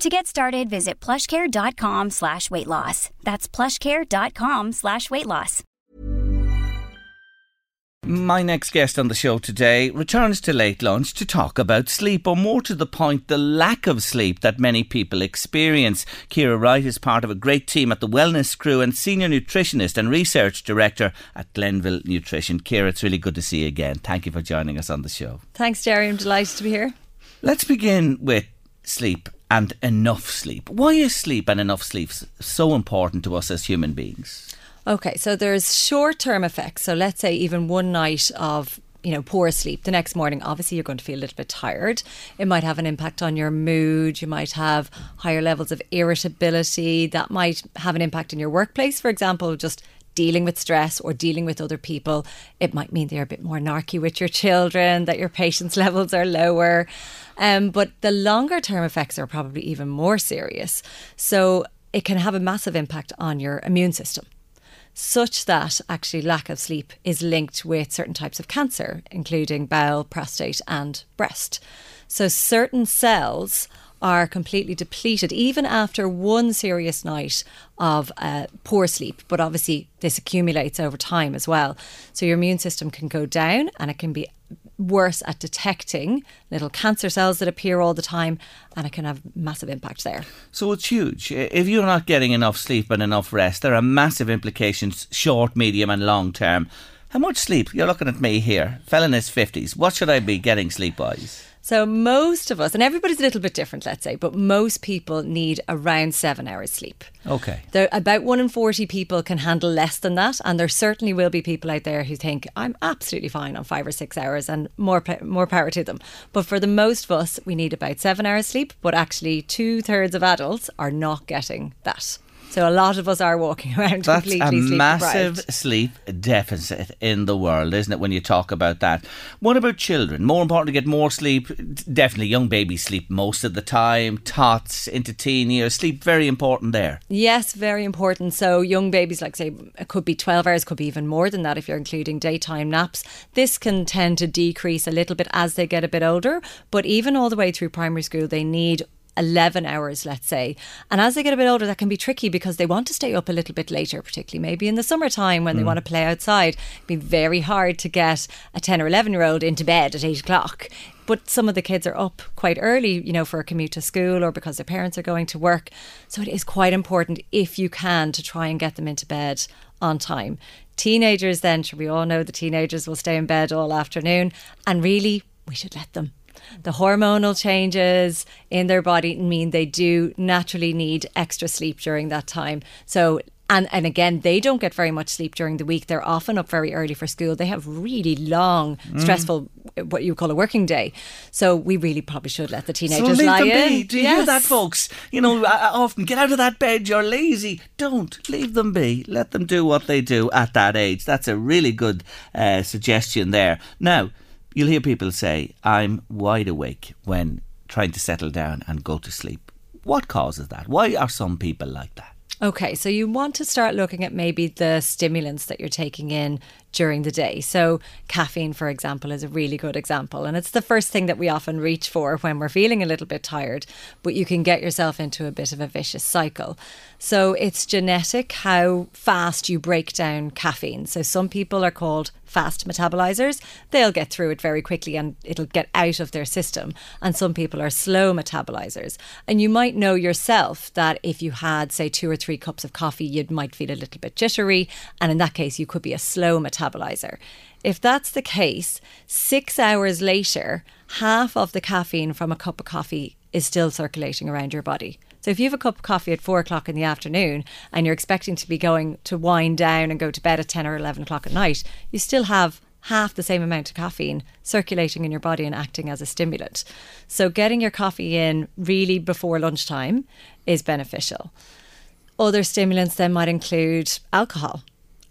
To get started, visit plushcare.com slash weight loss. That's plushcare.com slash weight loss. My next guest on the show today returns to late lunch to talk about sleep, or more to the point, the lack of sleep that many people experience. Kira Wright is part of a great team at the Wellness Crew and senior nutritionist and research director at Glenville Nutrition. Kira, it's really good to see you again. Thank you for joining us on the show. Thanks, Jerry. I'm delighted to be here. Let's begin with sleep and enough sleep. Why is sleep and enough sleep so important to us as human beings? Okay, so there's short term effects. So let's say even one night of you know poor sleep the next morning obviously you're going to feel a little bit tired it might have an impact on your mood you might have higher levels of irritability that might have an impact in your workplace for example just dealing with stress or dealing with other people it might mean they're a bit more narky with your children that your patience levels are lower um, but the longer term effects are probably even more serious so it can have a massive impact on your immune system such that actually lack of sleep is linked with certain types of cancer, including bowel, prostate, and breast. So certain cells are completely depleted even after one serious night of uh, poor sleep. But obviously, this accumulates over time as well. So your immune system can go down and it can be worse at detecting little cancer cells that appear all the time and it can have massive impact there. So it's huge. If you're not getting enough sleep and enough rest, there are massive implications short, medium and long term. How much sleep? You're looking at me here, fell in his 50s. What should I be getting sleep wise? So most of us, and everybody's a little bit different, let's say, but most people need around seven hours sleep. Okay. There, about one in 40 people can handle less than that. And there certainly will be people out there who think, I'm absolutely fine on five or six hours and more, more power to them. But for the most of us, we need about seven hours sleep. But actually, two thirds of adults are not getting that. So a lot of us are walking around That's completely a massive deprived. sleep deficit in the world, isn't it? When you talk about that, what about children? More important to get more sleep. Definitely, young babies sleep most of the time. Tots into teen years, sleep very important there. Yes, very important. So young babies, like say, it could be 12 hours, could be even more than that if you're including daytime naps. This can tend to decrease a little bit as they get a bit older, but even all the way through primary school, they need 11 hours, let's say. And as they get a bit older, that can be tricky because they want to stay up a little bit later, particularly maybe in the summertime when they hmm. want to play outside. It'd be very hard to get a 10 or 11 year old into bed at 8 o'clock. But some of the kids are up quite early, you know, for a commute to school or because their parents are going to work. So it is quite important, if you can, to try and get them into bed on time. Teenagers, then, sure, we all know the teenagers will stay in bed all afternoon. And really, we should let them the hormonal changes in their body mean they do naturally need extra sleep during that time. So and and again they don't get very much sleep during the week they're often up very early for school they have really long stressful what you call a working day so we really probably should let the So teenagers leave lie them in be. Do you hear that, folks? You know, I I often get out of that bed. You're lazy. Don't leave them be. Let them do what they do at that age. That's a really good uh, suggestion there. Now, you'll hear people say, "I'm wide awake when trying to settle down and go to sleep." What causes that? Why are some people like that? Okay, so you want to start looking at maybe the stimulants that you're taking in during the day. So, caffeine, for example, is a really good example. And it's the first thing that we often reach for when we're feeling a little bit tired, but you can get yourself into a bit of a vicious cycle. So it's genetic how fast you break down caffeine. So some people are called fast metabolizers. They'll get through it very quickly and it'll get out of their system. And some people are slow metabolizers. And you might know yourself that if you had, say, two or three cups of coffee, you might feel a little bit jittery. And in that case, you could be a slow metabolizer. If that's the case, six hours later, half of the caffeine from a cup of coffee is still circulating around your body. So if you have a cup of coffee at four o'clock in the afternoon and you're expecting to be going to wind down and go to bed at 10 or 11 o'clock at night, you still have half the same amount of caffeine circulating in your body and acting as a stimulant. So getting your coffee in really before lunchtime is beneficial. Other stimulants then might include alcohol.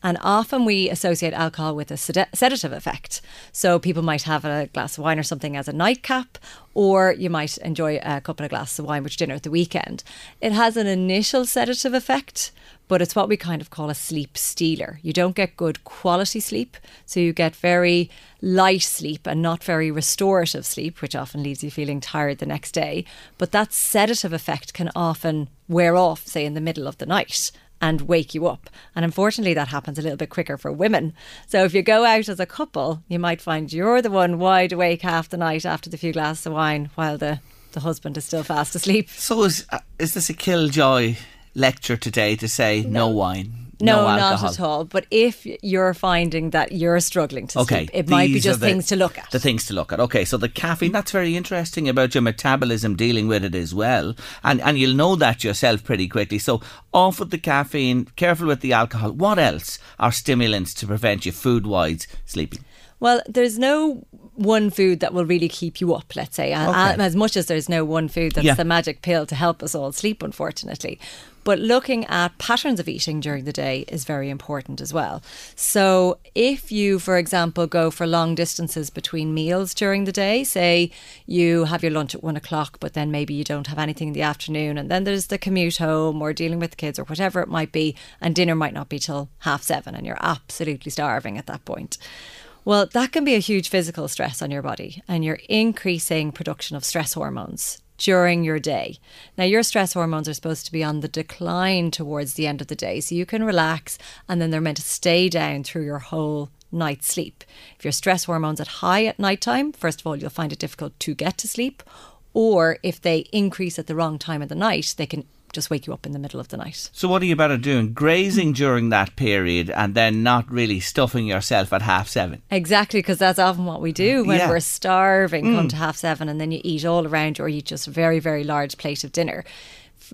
And often we associate alcohol with a sedative effect. So people might have a glass of wine or something as a nightcap, or you might enjoy a couple of glasses of wine with dinner at the weekend. It has an initial sedative effect, but it's what we kind of call a sleep stealer. You don't get good quality sleep, so you get very light sleep and not very restorative sleep, which often leaves you feeling tired the next day. But that sedative effect can often wear off, say, in the middle of the night and wake you up. And unfortunately, that happens a little bit quicker for women. So if you go out as a couple, you might find you're the one wide awake half the night after the few glasses of wine while the, the husband is still fast asleep. So is, uh, is this a killjoy lecture today to say no, no wine? No, no not at all. But if you're finding that you're struggling to okay, sleep, it might be just the, things to look at. The things to look at. Okay, so the caffeine, that's very interesting about your metabolism dealing with it as well. And and you'll know that yourself pretty quickly. So off with the caffeine, careful with the alcohol. What else are stimulants to prevent you food wise sleeping? Well, there's no one food that will really keep you up, let's say, okay. as much as there's no one food that's yeah. the magic pill to help us all sleep, unfortunately. But looking at patterns of eating during the day is very important as well. So, if you, for example, go for long distances between meals during the day, say you have your lunch at one o'clock, but then maybe you don't have anything in the afternoon, and then there's the commute home or dealing with the kids or whatever it might be, and dinner might not be till half seven, and you're absolutely starving at that point. Well, that can be a huge physical stress on your body, and you're increasing production of stress hormones during your day. Now, your stress hormones are supposed to be on the decline towards the end of the day, so you can relax, and then they're meant to stay down through your whole night's sleep. If your stress hormones are high at nighttime, first of all, you'll find it difficult to get to sleep. Or if they increase at the wrong time of the night, they can just wake you up in the middle of the night. So, what are you better doing? Grazing during that period and then not really stuffing yourself at half seven? Exactly, because that's often what we do when yeah. we're starving, mm. come to half seven, and then you eat all around or you eat just a very, very large plate of dinner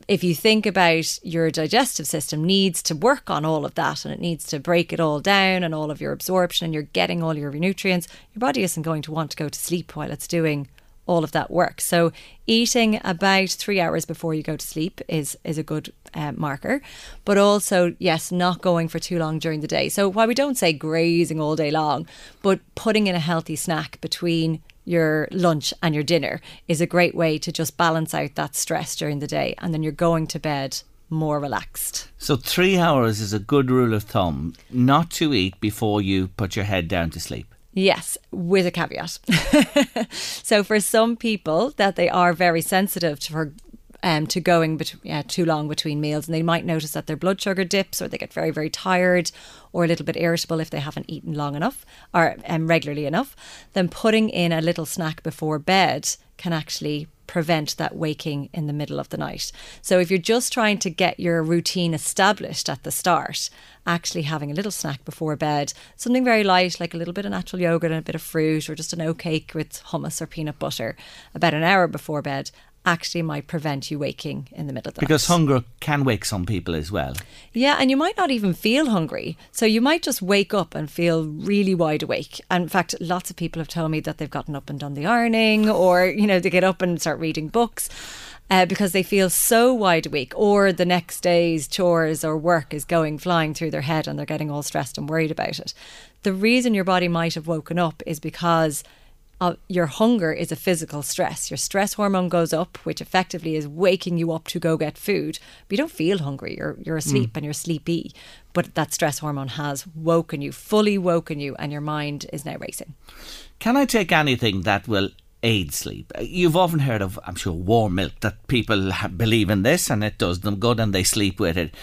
if you think about your digestive system needs to work on all of that and it needs to break it all down and all of your absorption and you're getting all your nutrients your body isn't going to want to go to sleep while it's doing all of that work. So eating about three hours before you go to sleep is is a good uh, marker, but also yes, not going for too long during the day. So while we don't say grazing all day long, but putting in a healthy snack between your lunch and your dinner is a great way to just balance out that stress during the day, and then you're going to bed more relaxed. So, three hours is a good rule of thumb not to eat before you put your head down to sleep. Yes, with a caveat. so for some people that they are very sensitive to for um, to going bet- yeah, too long between meals, and they might notice that their blood sugar dips, or they get very, very tired, or a little bit irritable if they haven't eaten long enough or um, regularly enough. Then putting in a little snack before bed can actually prevent that waking in the middle of the night. So if you're just trying to get your routine established at the start, actually having a little snack before bed, something very light like a little bit of natural yogurt and a bit of fruit or just an oat cake with hummus or peanut butter about an hour before bed actually might prevent you waking in the middle of the because night. Because hunger can wake some people as well. Yeah, and you might not even feel hungry. So you might just wake up and feel really wide awake. And in fact, lots of people have told me that they've gotten up and done the ironing or, you know, they get up and start reading books. Uh, because they feel so wide awake, or the next day's chores or work is going flying through their head and they're getting all stressed and worried about it. The reason your body might have woken up is because uh, your hunger is a physical stress. Your stress hormone goes up, which effectively is waking you up to go get food. But you don't feel hungry. You're you're asleep mm. and you're sleepy. But that stress hormone has woken you, fully woken you, and your mind is now racing. Can I take anything that will aid sleep. You've often heard of, I'm sure, warm milk, that people believe in this and it does them good and they sleep with it.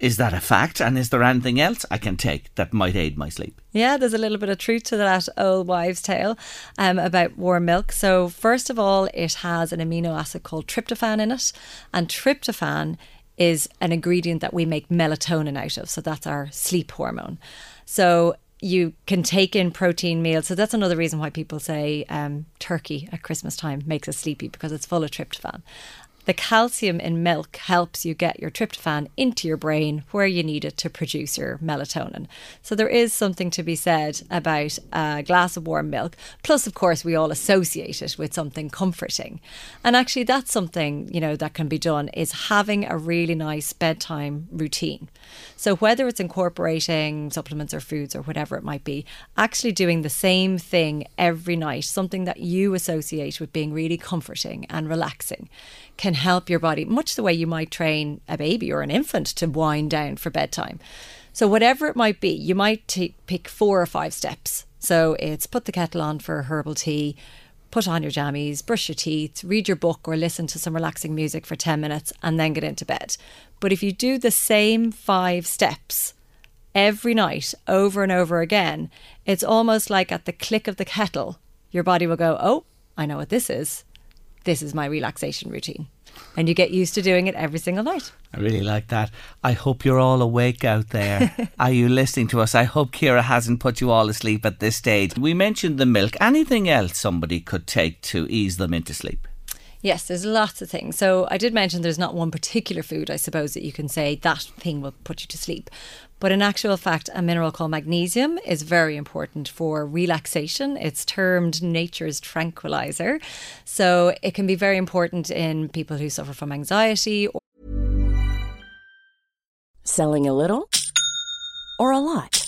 Is that a fact? And is there anything else I can take that might aid my sleep? Yeah, there's a little bit of truth to that old wives' tale um, about warm milk. So, first of all, it has an amino acid called tryptophan in it, and tryptophan is an ingredient that we make melatonin out of. So, that's our sleep hormone. So, you can take in protein meals. So that's another reason why people say um, turkey at Christmas time makes us sleepy because it's full of tryptophan. The calcium in milk helps you get your tryptophan into your brain where you need it to produce your melatonin. So there is something to be said about a glass of warm milk. Plus, of course, we all associate it with something comforting. And actually, that's something, you know, that can be done is having a really nice bedtime routine. So whether it's incorporating supplements or foods or whatever it might be, actually doing the same thing every night, something that you associate with being really comforting and relaxing can help your body, much the way you might train a baby or an infant to wind down for bedtime. So, whatever it might be, you might t- pick four or five steps. So, it's put the kettle on for herbal tea, put on your jammies, brush your teeth, read your book, or listen to some relaxing music for 10 minutes, and then get into bed. But if you do the same five steps, every night over and over again, it's almost like at the click of the kettle, your body will go, Oh, I know what this is this is my relaxation routine. And you get used to doing it every single night. I really like that. I hope you're all awake out there. Are you listening to us? I hope Kira hasn't put you all asleep at this stage. We mentioned the milk. Anything else somebody could take to ease them into sleep? Yes, there's lots of things. So I did mention there's not one particular food, I suppose, that you can say that thing will put you to sleep. But in actual fact, a mineral called magnesium is very important for relaxation. It's termed nature's tranquilizer. So it can be very important in people who suffer from anxiety. Selling a little or a lot?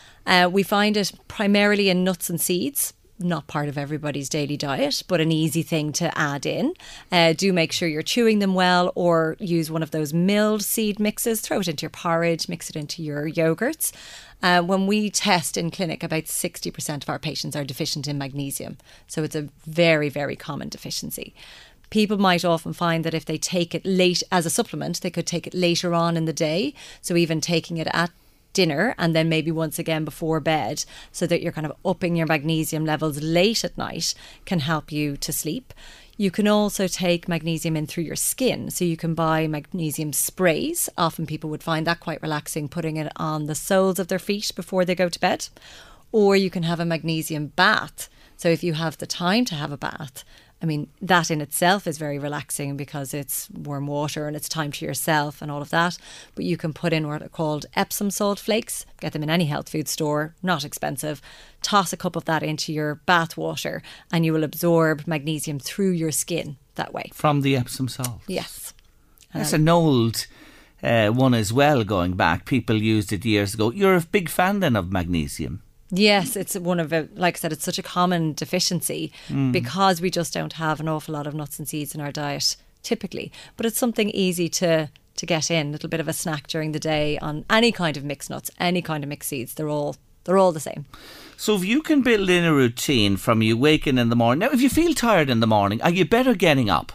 Uh, we find it primarily in nuts and seeds. Not part of everybody's daily diet, but an easy thing to add in. Uh, do make sure you're chewing them well, or use one of those milled seed mixes. Throw it into your porridge, mix it into your yogurts. Uh, when we test in clinic, about 60% of our patients are deficient in magnesium. So it's a very, very common deficiency people might often find that if they take it late as a supplement, they could take it later on in the day. So even taking it at dinner and then maybe once again before bed so that you're kind of upping your magnesium levels late at night can help you to sleep. You can also take magnesium in through your skin. So you can buy magnesium sprays. Often people would find that quite relaxing, putting it on the soles of their feet before they go to bed. Or you can have a magnesium bath. So if you have the time to have a bath, I mean, that in itself is very relaxing because it's warm water and it's time to yourself and all of that. But you can put in what are called Epsom salt flakes, get them in any health food store, not expensive. Toss a cup of that into your bath water and you will absorb magnesium through your skin that way. From the Epsom salt? Yes. That's an old uh, one as well, going back. People used it years ago. You're a big fan then of magnesium? Yes, it's one of it. Like I said, it's such a common deficiency mm. because we just don't have an awful lot of nuts and seeds in our diet typically. But it's something easy to to get in, a little bit of a snack during the day on any kind of mixed nuts, any kind of mixed seeds. They're all they're all the same. So if you can build in a routine from you waking in the morning. Now, if you feel tired in the morning, are you better getting up?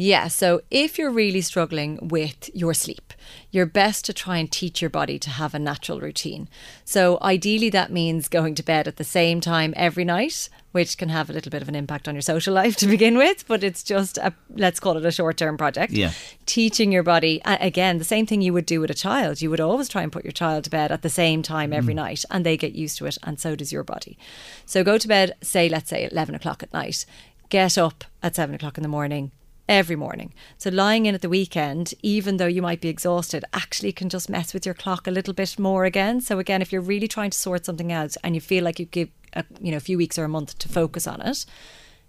Yeah, so if you're really struggling with your sleep, you're best to try and teach your body to have a natural routine. So ideally, that means going to bed at the same time every night, which can have a little bit of an impact on your social life to begin with, but it's just a let's call it a short term project. Yeah. Teaching your body, again, the same thing you would do with a child. You would always try and put your child to bed at the same time every mm. night, and they get used to it, and so does your body. So go to bed, say, let's say, 11 o'clock at night. Get up at 7 o'clock in the morning every morning. So lying in at the weekend, even though you might be exhausted, actually can just mess with your clock a little bit more again. So again, if you're really trying to sort something out and you feel like you give a, you know a few weeks or a month to focus on it,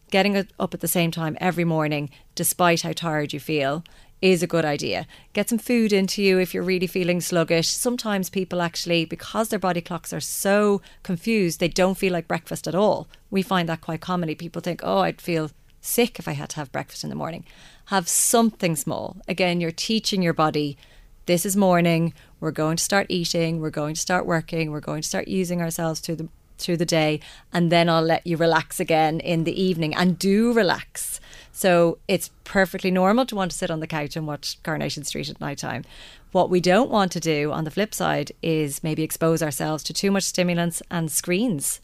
getting up at the same time every morning, despite how tired you feel. Is a good idea. Get some food into you if you're really feeling sluggish. Sometimes people actually, because their body clocks are so confused, they don't feel like breakfast at all. We find that quite commonly. People think, oh, I'd feel sick if I had to have breakfast in the morning. Have something small. Again, you're teaching your body this is morning, we're going to start eating, we're going to start working, we're going to start using ourselves through the through the day and then I'll let you relax again in the evening and do relax. So it's perfectly normal to want to sit on the couch and watch Coronation Street at night time. What we don't want to do on the flip side is maybe expose ourselves to too much stimulants and screens.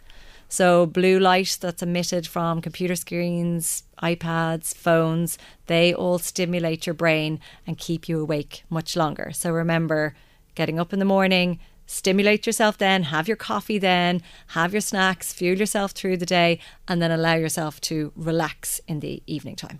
So, blue light that's emitted from computer screens, iPads, phones, they all stimulate your brain and keep you awake much longer. So, remember getting up in the morning, stimulate yourself then, have your coffee then, have your snacks, fuel yourself through the day, and then allow yourself to relax in the evening time.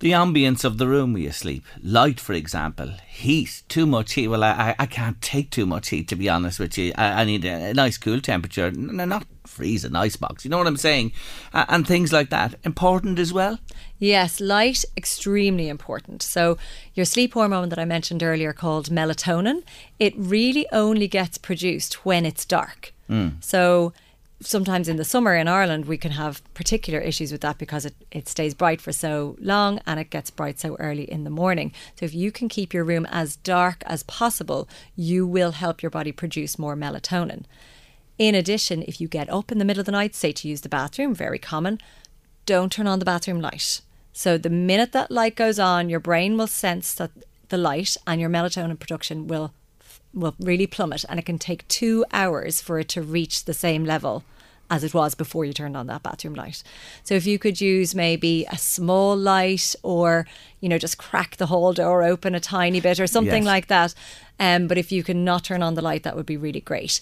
The ambience of the room where you sleep. Light, for example. Heat. Too much heat. Well, I, I can't take too much heat, to be honest with you. I, I need a, a nice cool temperature. Not freeze an icebox. You know what I'm saying? Uh, and things like that. Important as well. Yes, light extremely important. So your sleep hormone that I mentioned earlier called melatonin, it really only gets produced when it's dark. So sometimes in the summer in Ireland we can have particular issues with that because it, it stays bright for so long and it gets bright so early in the morning. So if you can keep your room as dark as possible, you will help your body produce more melatonin. In addition, if you get up in the middle of the night, say to use the bathroom, very common, don't turn on the bathroom light. So the minute that light goes on, your brain will sense that the light and your melatonin production will will really plummet and it can take 2 hours for it to reach the same level as it was before you turned on that bathroom light. So if you could use maybe a small light or you know just crack the hall door open a tiny bit or something Yes. like that um but if you can not turn on the light that would be really great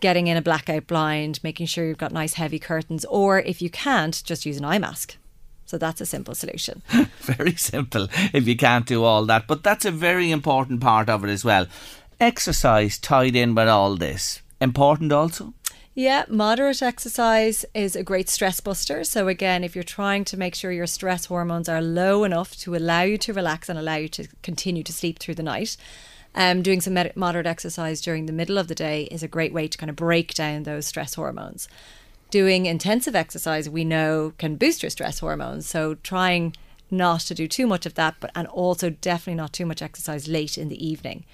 getting in a blackout blind, making sure you've got nice heavy curtains, or if you can't, just use an eye mask. So that's a simple solution. Very simple if you can't do all that. But that's a very important part of it as well. Exercise tied in with all this. Important also? Yeah, moderate exercise is a great stress buster. So, again, if you're trying to make sure your stress hormones are low enough to allow you to relax and allow you to continue to sleep through the night, um, doing some med- moderate exercise during the middle of the day is a great way to kind of break down those stress hormones. Doing intensive exercise, we know, can boost your stress hormones. So, trying not to do too much of that, but and also definitely not too much exercise late in the evening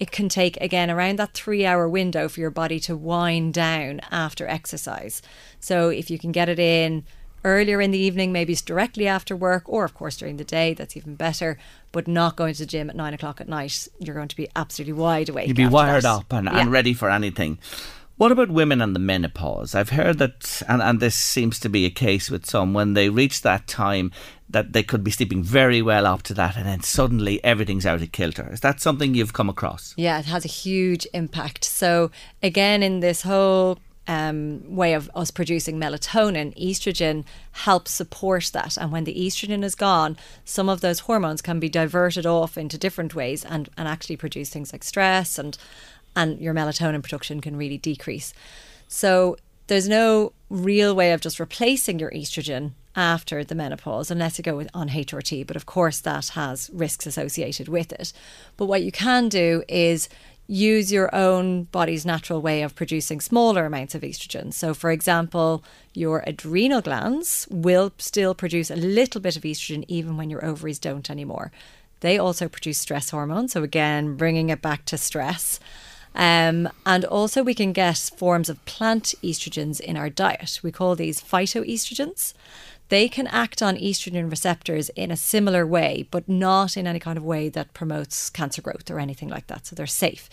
it can take again around that three hour window for your body to wind down after exercise. So if you can get it in earlier in the evening, maybe it's directly after work, or of course during the day, that's even better. But not going to the gym at nine o'clock at night, you're going to be absolutely wide awake. You'd be wired that. up and, Yeah. and ready for anything. What about women and the menopause? I've heard that, and, and this seems to be a case with some, when they reach that time, that they could be sleeping very well up to that, and then suddenly everything's out of kilter. Is that something you've come across? Yeah, it has a huge impact. So again, in this whole um, way of us producing melatonin, estrogen helps support that. And when the estrogen is gone, some of those hormones can be diverted off into different ways and, and actually produce things like stress and and your melatonin production can really decrease. So there's no real way of just replacing your estrogen after the menopause unless you go with, on HRT. But of course, that has risks associated with it. But what you can do is use your own body's natural way of producing smaller amounts of estrogen. So, for example, your adrenal glands will still produce a little bit of estrogen even when your ovaries don't anymore. They also produce stress hormones. So, again, bringing it back to stress. Um, and also, we can get forms of plant estrogens in our diet. We call these phytoestrogens. They can act on estrogen receptors in a similar way, but not in any kind of way that promotes cancer growth or anything like that. So they're safe.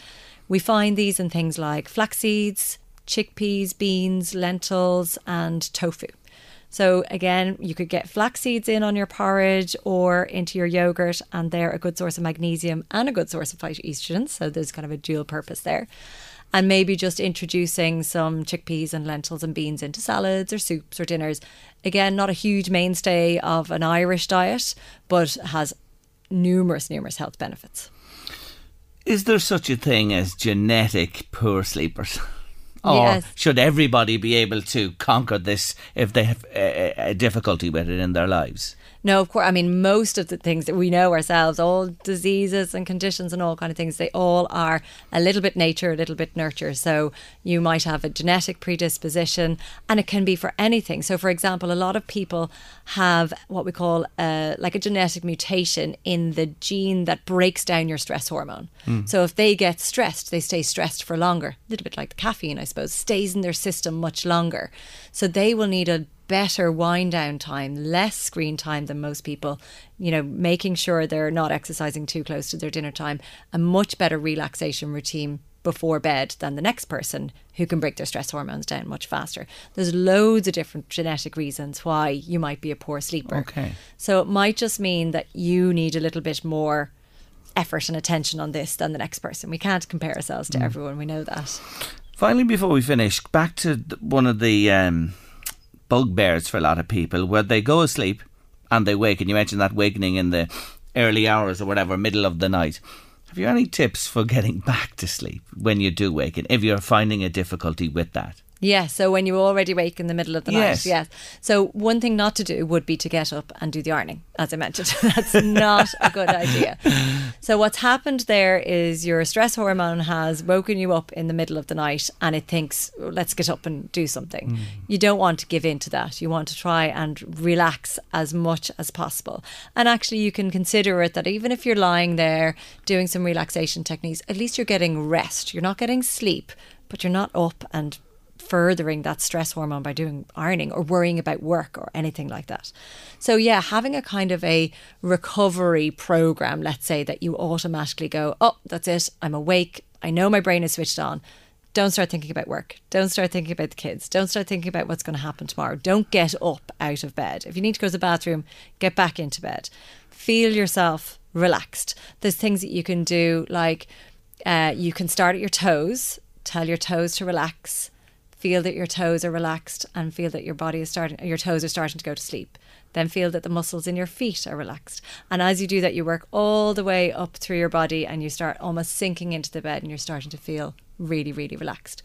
We find these in things like flax seeds, chickpeas, beans, lentils, and tofu. So again, you could get flax seeds in on your porridge or into your yogurt, and they're a good source of magnesium and a good source of phytoestrogens. So there's kind of a dual purpose there. And maybe just introducing some chickpeas and lentils and beans into salads or soups or dinners. Again, not a huge mainstay of an Irish diet, but has numerous, numerous health benefits. Is there such a thing as genetic poor sleepers? Or Yes. should everybody be able to conquer this if they have a, a difficulty with it in their lives? No, of course. I mean, most of the things that we know ourselves, all diseases and conditions and all kind of things, they all are a little bit nature, a little bit nurture. So you might have a genetic predisposition, and it can be for anything. So, for example, a lot of people have what we call uh, like a genetic mutation in the gene that breaks down your stress hormone. So if they get stressed, they stay stressed for longer. A little bit like the caffeine, I suppose, stays in their system much longer. So they will need a better wind down time, less screen time than most people, you know, making sure they're not exercising too close to their dinner time, a much better relaxation routine before bed than the next person who can break their stress hormones down much faster. There's loads of different genetic reasons why you might be a poor sleeper. Okay. So it might just mean that you need a little bit more effort and attention on this than the next person. We can't compare ourselves to everyone, we know that. Finally, before we finish, back to one of the um, bugbears for a lot of people where they go asleep and they wake, and you mentioned that wakening in the early hours or whatever, middle of the night. Have you any tips for getting back to sleep when you do waken, if you're finding a difficulty with that? Yeah, so when you already wake in the middle of the Yes. night, yes. So one thing not to do would be to get up and do the ironing, as I mentioned. That's not a good idea. So what's happened there is your stress hormone has woken you up in the middle of the night and it thinks, let's get up and do something. Mm. You don't want to give in to that. You want to try and relax as much as possible. And actually you can consider it that even if you're lying there doing some relaxation techniques, at least you're getting rest. You're not getting sleep, but you're not up and furthering that stress hormone by doing ironing or worrying about work or anything like that. So yeah, having a kind of a recovery program, let's say that you automatically go, "Oh, that's it. I'm awake. I know my brain is switched on." Don't start thinking about work. Don't start thinking about the kids. Don't start thinking about what's going to happen tomorrow. Don't get up out of bed. If you need to go to the bathroom, get back into bed. Feel yourself relaxed. There's things that you can do, like uh, you can start at your toes, tell your toes to relax, feel that your toes are relaxed, and feel that your body is starting, your toes are starting to go to sleep. Then feel that the muscles in your feet are relaxed. And as you do that, you work all the way up through your body and you start almost sinking into the bed and you're starting to feel really, really relaxed.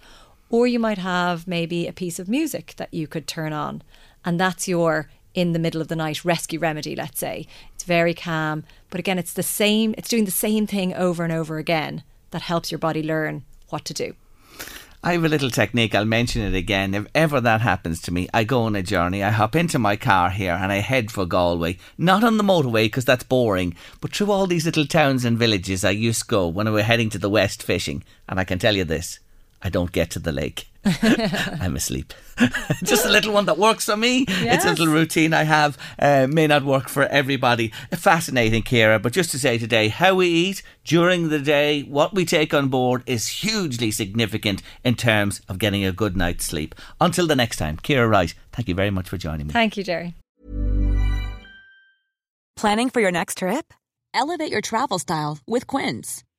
Or you might have maybe a piece of music that you could turn on, and that's your in the middle of the night rescue remedy, let's say. It's very calm, but again, it's the same, it's doing the same thing over and over again that helps your body learn what to do. I have a little technique, I'll mention it again. If ever that happens to me, I go on a journey, I hop into my car here and I head for Galway. Not on the motorway because that's boring, but through all these little towns and villages I used to go when we were heading to the west fishing. And I can tell you this I don't get to the lake. I'm asleep. Just a little one that works for me. It's a little routine I have. Uh, may not work for everybody. Fascinating, Kira. But just to say today, how we eat during the day, what we take on board is hugely significant in terms of getting a good night's sleep. Until the next time, Kira Wright, thank you very much for joining me. Thank you, Jerry. Planning for your next trip? Elevate your travel style with Quince.